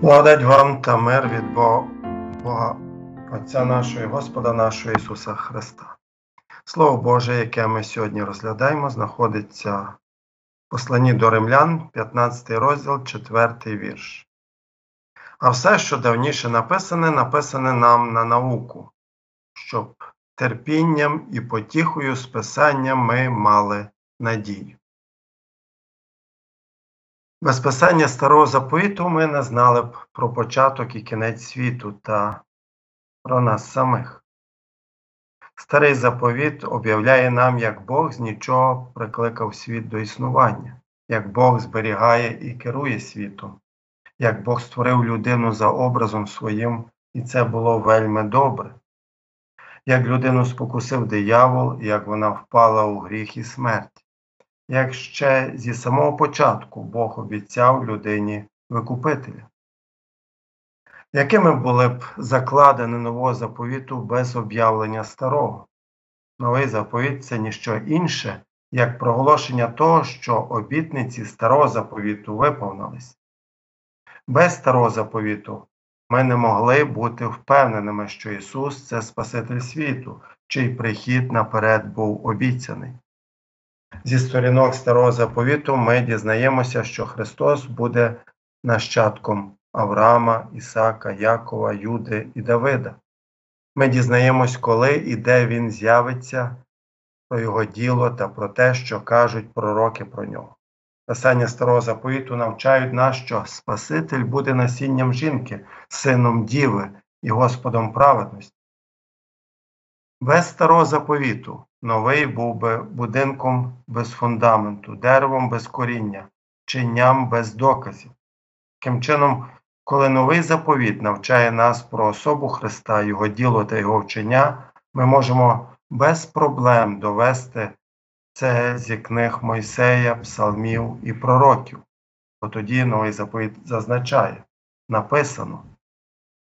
Благодать вам та мир від Бога, Отця нашого і Господа нашого Ісуса Христа. Слово Боже, яке ми сьогодні розглядаємо, знаходиться в посланні до римлян, 15 розділ, 4 вірш. А все, що давніше написане, написане нам на науку, щоб терпінням і потіхою з писанням ми мали надію. Без писання старого заповіту ми не знали б про початок і кінець світу та про нас самих. Старий заповіт об'являє нам, як Бог з нічого прикликав світ до існування, як Бог зберігає і керує світом, як Бог створив людину за образом своїм, і це було вельми добре, як людину спокусив диявол, як вона впала у гріх і смерть як ще зі самого початку Бог обіцяв людині Викупителя. Якими були б закладені нового заповіту без об'явлення старого? Новий заповіт це ніщо інше, як проголошення того, що обітниці старого заповіту виповнились. Без старого заповіту ми не могли бути впевненими, що Ісус це Спаситель світу, чий прихід наперед був обіцяний. Зі сторінок старого заповіту ми дізнаємося, що Христос буде нащадком Авраама, Ісака, Якова, Юди і Давида. Ми дізнаємось, коли і де Він з'явиться, про його діло та про те, що кажуть пророки про нього. Писання старого заповіту навчають нас, що Спаситель буде насінням жінки, сином Діви і Господом праведності. Без старого заповіту новий був би будинком без фундаменту, деревом без коріння, чинням без доказів. Таким чином, коли новий заповіт навчає нас про особу Христа, Його діло та Його вчення, ми можемо без проблем довести це зі книг Мойсея, псалмів і пророків. Бо тоді новий заповіт зазначає написано,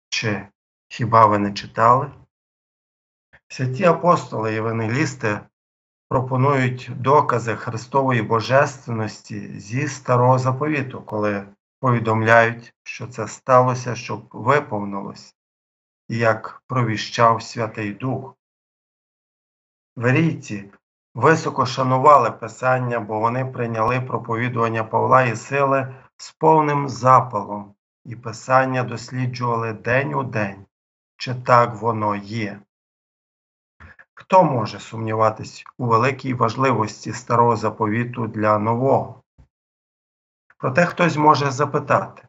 чи хіба ви не читали? Святі апостоли і евангелісти пропонують докази Христової Божественності зі старого заповіту, коли повідомляють, що це сталося, щоб виповнилось, як провіщав Святий Дух. Верійці високо шанували Писання, бо вони прийняли проповідування Павла і сили з повним запалом, і Писання досліджували день у день, чи так воно є. Хто може сумніватись у великій важливості старого заповіту для нового? Проте хтось може запитати,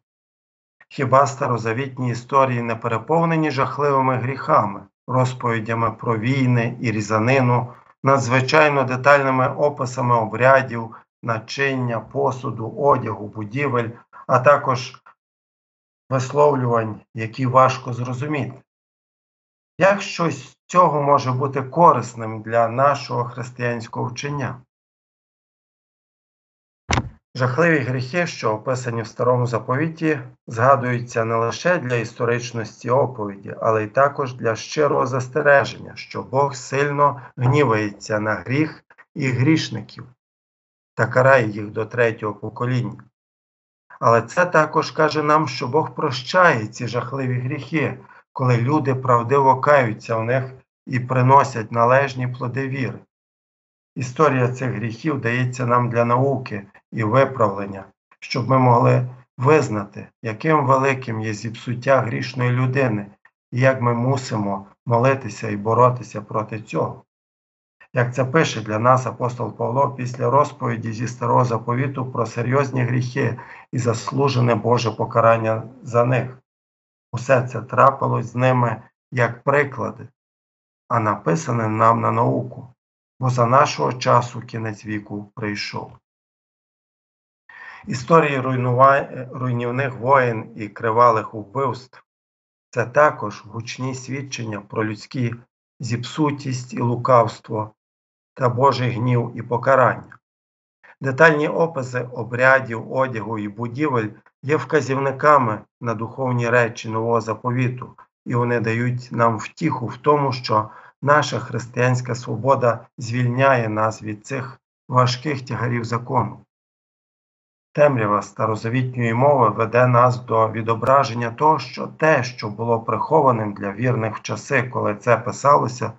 хіба старозавітні історії не переповнені жахливими гріхами, розповідями про війни і різанину, надзвичайно детальними описами обрядів, начиння, посуду, одягу, будівель, а також висловлювань, які важко зрозуміти? Як щось цього може бути корисним для нашого християнського вчення? Жахливі гріхи, що описані в старому заповіті, згадуються не лише для історичності оповіді, але й також для щирого застереження, що Бог сильно гнівається на гріх і грішників та карає їх до третього покоління. Але це також каже нам, що Бог прощає ці жахливі гріхи, коли люди правдиво каються в них і приносять належні плоди віри. Історія цих гріхів дається нам для науки і виправлення, щоб ми могли визнати, яким великим є зіпсуття грішної людини і як ми мусимо молитися і боротися проти цього. Як це пише для нас апостол Павло після розповіді зі старого заповіту про серйозні гріхи і заслужене Боже покарання за них. Усе це трапилось з ними як приклади, а написане нам на науку, бо за нашого часу кінець віку прийшов. Історії руйнівних воєн і кривалих вбивств це також гучні свідчення про людські зіпсутість і лукавство та Божий гнів і покарання. Детальні описи обрядів, одягу і будівель є вказівниками на духовні речі нового заповіту, і вони дають нам втіху в тому, що наша християнська свобода звільняє нас від цих важких тягарів закону. Темрява старозавітньої мови веде нас до відображення того, що те, що було прихованим для вірних в часи, коли це писалося,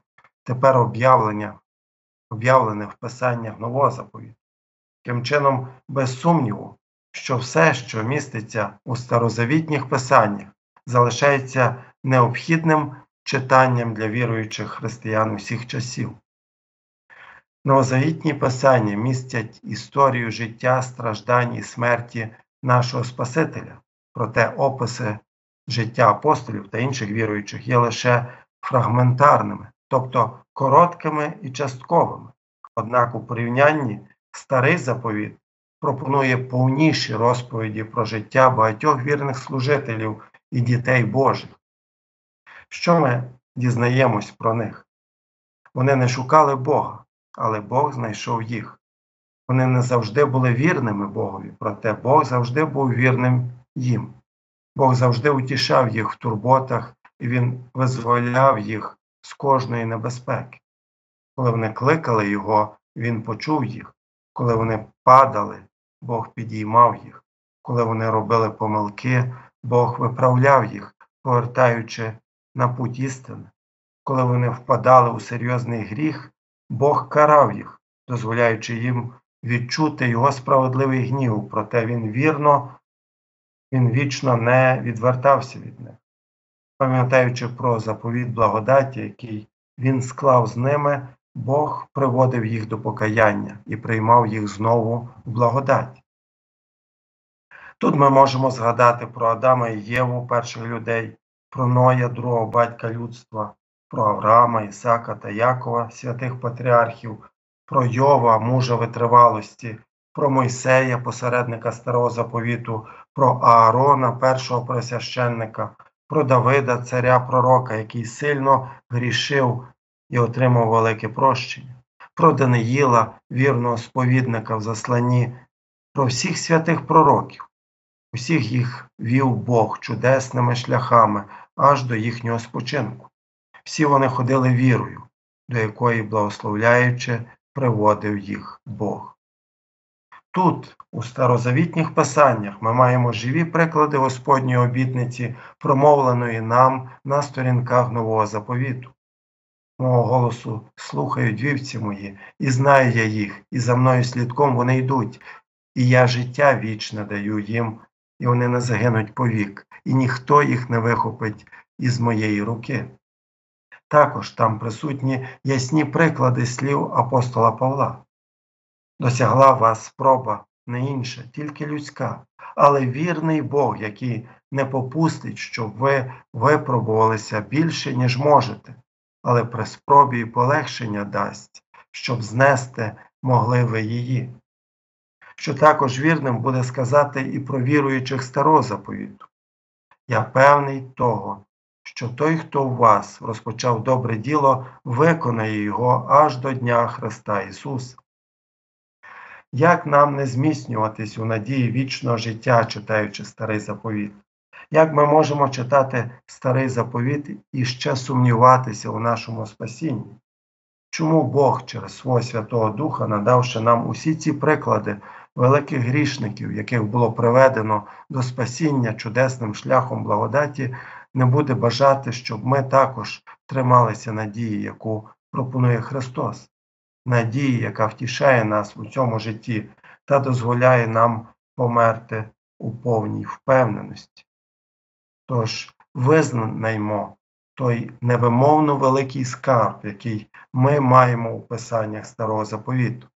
тепер об'явлене в писаннях нового заповіту. Таким чином, без сумніву, що все, що міститься у старозавітніх писаннях, залишається необхідним читанням для віруючих християн усіх часів. Новозавітні писання містять історію життя, страждань і смерті нашого Спасителя, проте описи життя апостолів та інших віруючих є лише фрагментарними, тобто короткими і частковими. Однак у порівнянні старий заповіт пропонує повніші розповіді про життя багатьох вірних служителів і дітей Божих. Що ми дізнаємось про них? Вони не шукали Бога, але Бог знайшов їх. Вони не завжди були вірними Богові, проте Бог завжди був вірним їм. Бог завжди утішав їх в турботах, і Він визволяв їх з кожної небезпеки. Коли вони кликали Його, Він почув їх. Коли вони падали, Бог підіймав їх. Коли вони робили помилки, Бог виправляв їх, повертаючи на путь істини. Коли вони впадали у серйозний гріх, Бог карав їх, дозволяючи їм відчути його справедливий гнів, проте він вірно, він вічно не відвертався від них. Пам'ятаючи про заповіт благодаті, який він склав з ними, Бог приводив їх до покаяння і приймав їх знову в благодаті. Тут ми можемо згадати про Адама і Єву, перших людей, про Ноя, другого батька людства, про Авраама, Ісака та Якова, святих патріархів, про Йова, мужа витривалості, про Мойсея, посередника старого заповіту, про Аарона, першого просвященника, про Давида, царя пророка, який сильно грішив і отримав велике прощення, про Даниїла, вірного сповідника в засланні, про всіх святих пророків. Усіх їх вів Бог чудесними шляхами аж до їхнього спочинку. Всі вони ходили вірою, до якої, благословляючи, приводив їх Бог. Тут, у старозавітніх писаннях, ми маємо живі приклади Господньої обітниці, промовленої нам на сторінках нового заповіту. Мого голосу слухають вівці мої, і знаю я їх, і за мною слідком вони йдуть, і я життя вічне даю їм, і вони не загинуть повік, і ніхто їх не вихопить із моєї руки. Також там присутні ясні приклади слів апостола Павла. Досягла вас спроба не інша, тільки людська, але вірний Бог, який не попустить, щоб ви випробувалися більше, ніж можете, але при спробі і полегшення дасть, щоб знести могли ви її. Що також вірним буде сказати і про віруючих старого заповіту. Я певний того, що той, хто у вас розпочав добре діло, виконає його аж до Дня Христа Ісуса. Як нам не зміцнюватись у надії вічного життя, читаючи старий заповіт? Як ми можемо читати старий заповіт і ще сумніватися у нашому спасінні? Чому Бог через свого Святого Духа, надавши нам усі ці приклади великих грішників, яких було приведено до спасіння чудесним шляхом благодаті, не буде бажати, щоб ми також трималися надії, яку пропонує Христос, надії, яка втішає нас у цьому житті та дозволяє нам померти у повній впевненості. Тож визнаймо той невимовно великий скарб, який ми маємо у писаннях Старого Заповіту,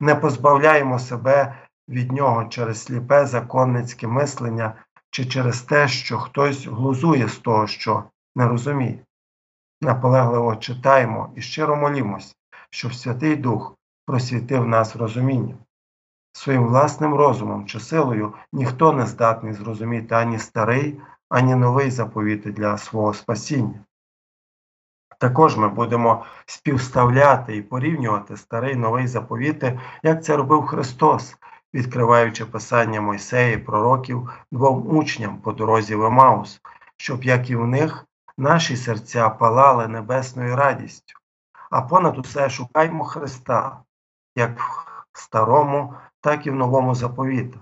не позбавляємо себе від нього через сліпе законницьке мислення чи через те, що хтось глузує з того, що не розуміє. Наполегливо читаємо і щиро молімось, щоб Святий Дух просвітив нас розумінням. Своїм власним розумом чи силою ніхто не здатний зрозуміти ані старий, ані новий заповіти для свого спасіння. Також ми будемо співставляти і порівнювати старий новий заповіти, як це робив Христос, відкриваючи писання Мойсея пророків двом учням по дорозі в Емаус, щоб, як і в них, наші серця палали небесною радістю, а понад усе шукаймо Христа, як в старому, так і в новому заповіту.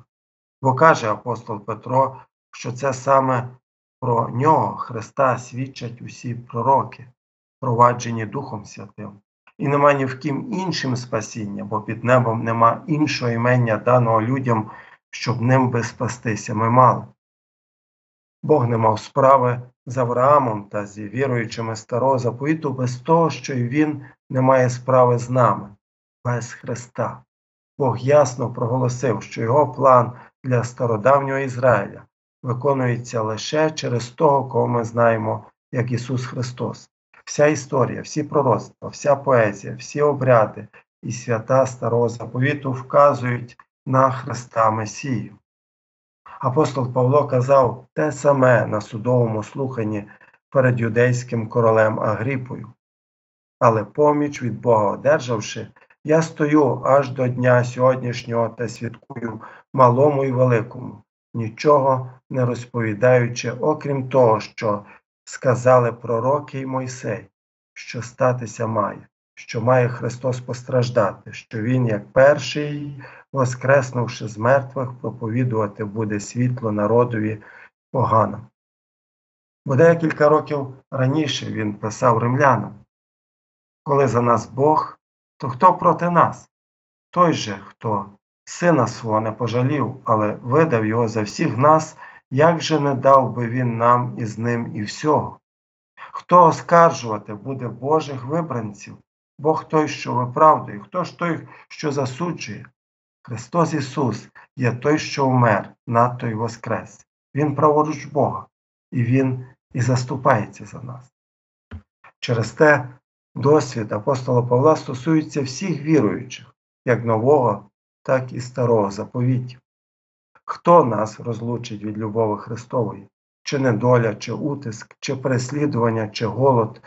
Бо каже апостол Петро, що це саме про нього Христа свідчать усі пророки, проваджені Духом Святим. І нема ні в ким іншим спасіння, бо під небом нема іншого імення даного людям, щоб ним би спастися ми мали. Бог не мав справи з Авраамом та зі віруючими старого заповіту без того, що й він не має справи з нами, без Христа. Бог ясно проголосив, що його план для стародавнього Ізраїля виконується лише через того, кого ми знаємо, як Ісус Христос. Вся історія, всі пророцтва, вся поезія, всі обряди і свята старого заповіту вказують на Христа Месію. Апостол Павло казав те саме на судовому слуханні перед юдейським королем Агріпою. Але поміч від Бога одержавши, я стою аж до дня сьогоднішнього та святкую малому і великому, нічого не розповідаючи, окрім того, що сказали пророки й Мойсей, що статися має, що має Христос постраждати, що Він, як перший, воскреснувши з мертвих, проповідувати буде світло народові поганим. Бо декілька років раніше він писав римлянам, коли за нас Бог, то хто проти нас? Той же, хто сина свого не пожалів, але видав його за всіх нас, як же не дав би він нам із ним і всього? Хто оскаржувати буде Божих вибранців? Бог той, що виправдує, хто ж той, що засуджує? Христос Ісус є той, що вмер, надто й воскрес. Він праворуч Бога, і Він і заступається за нас. Через те досвід апостола Павла стосується всіх віруючих, як нового, так і старого заповітів. Хто нас розлучить від любові Христової? Чи недоля, чи утиск, чи переслідування, чи голод,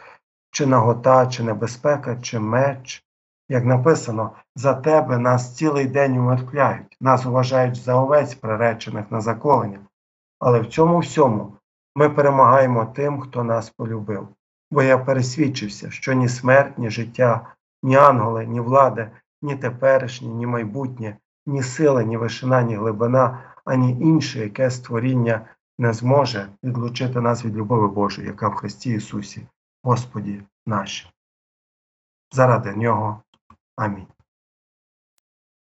чи нагота, чи небезпека, чи меч? Як написано, за тебе нас цілий день умертвляють, нас вважають за овець, приречених на заколення. Але в цьому всьому ми перемагаємо тим, хто нас полюбив. Бо я пересвідчився, що ні смерть, ні життя, ні ангели, ні влади, ні теперішнє, ні майбутнє, ні сила, ні вишина, ні глибина, ані інше яке створіння не зможе відлучити нас від любові Божої, яка в Христі Ісусі, Господі наші. Заради Нього. Амінь.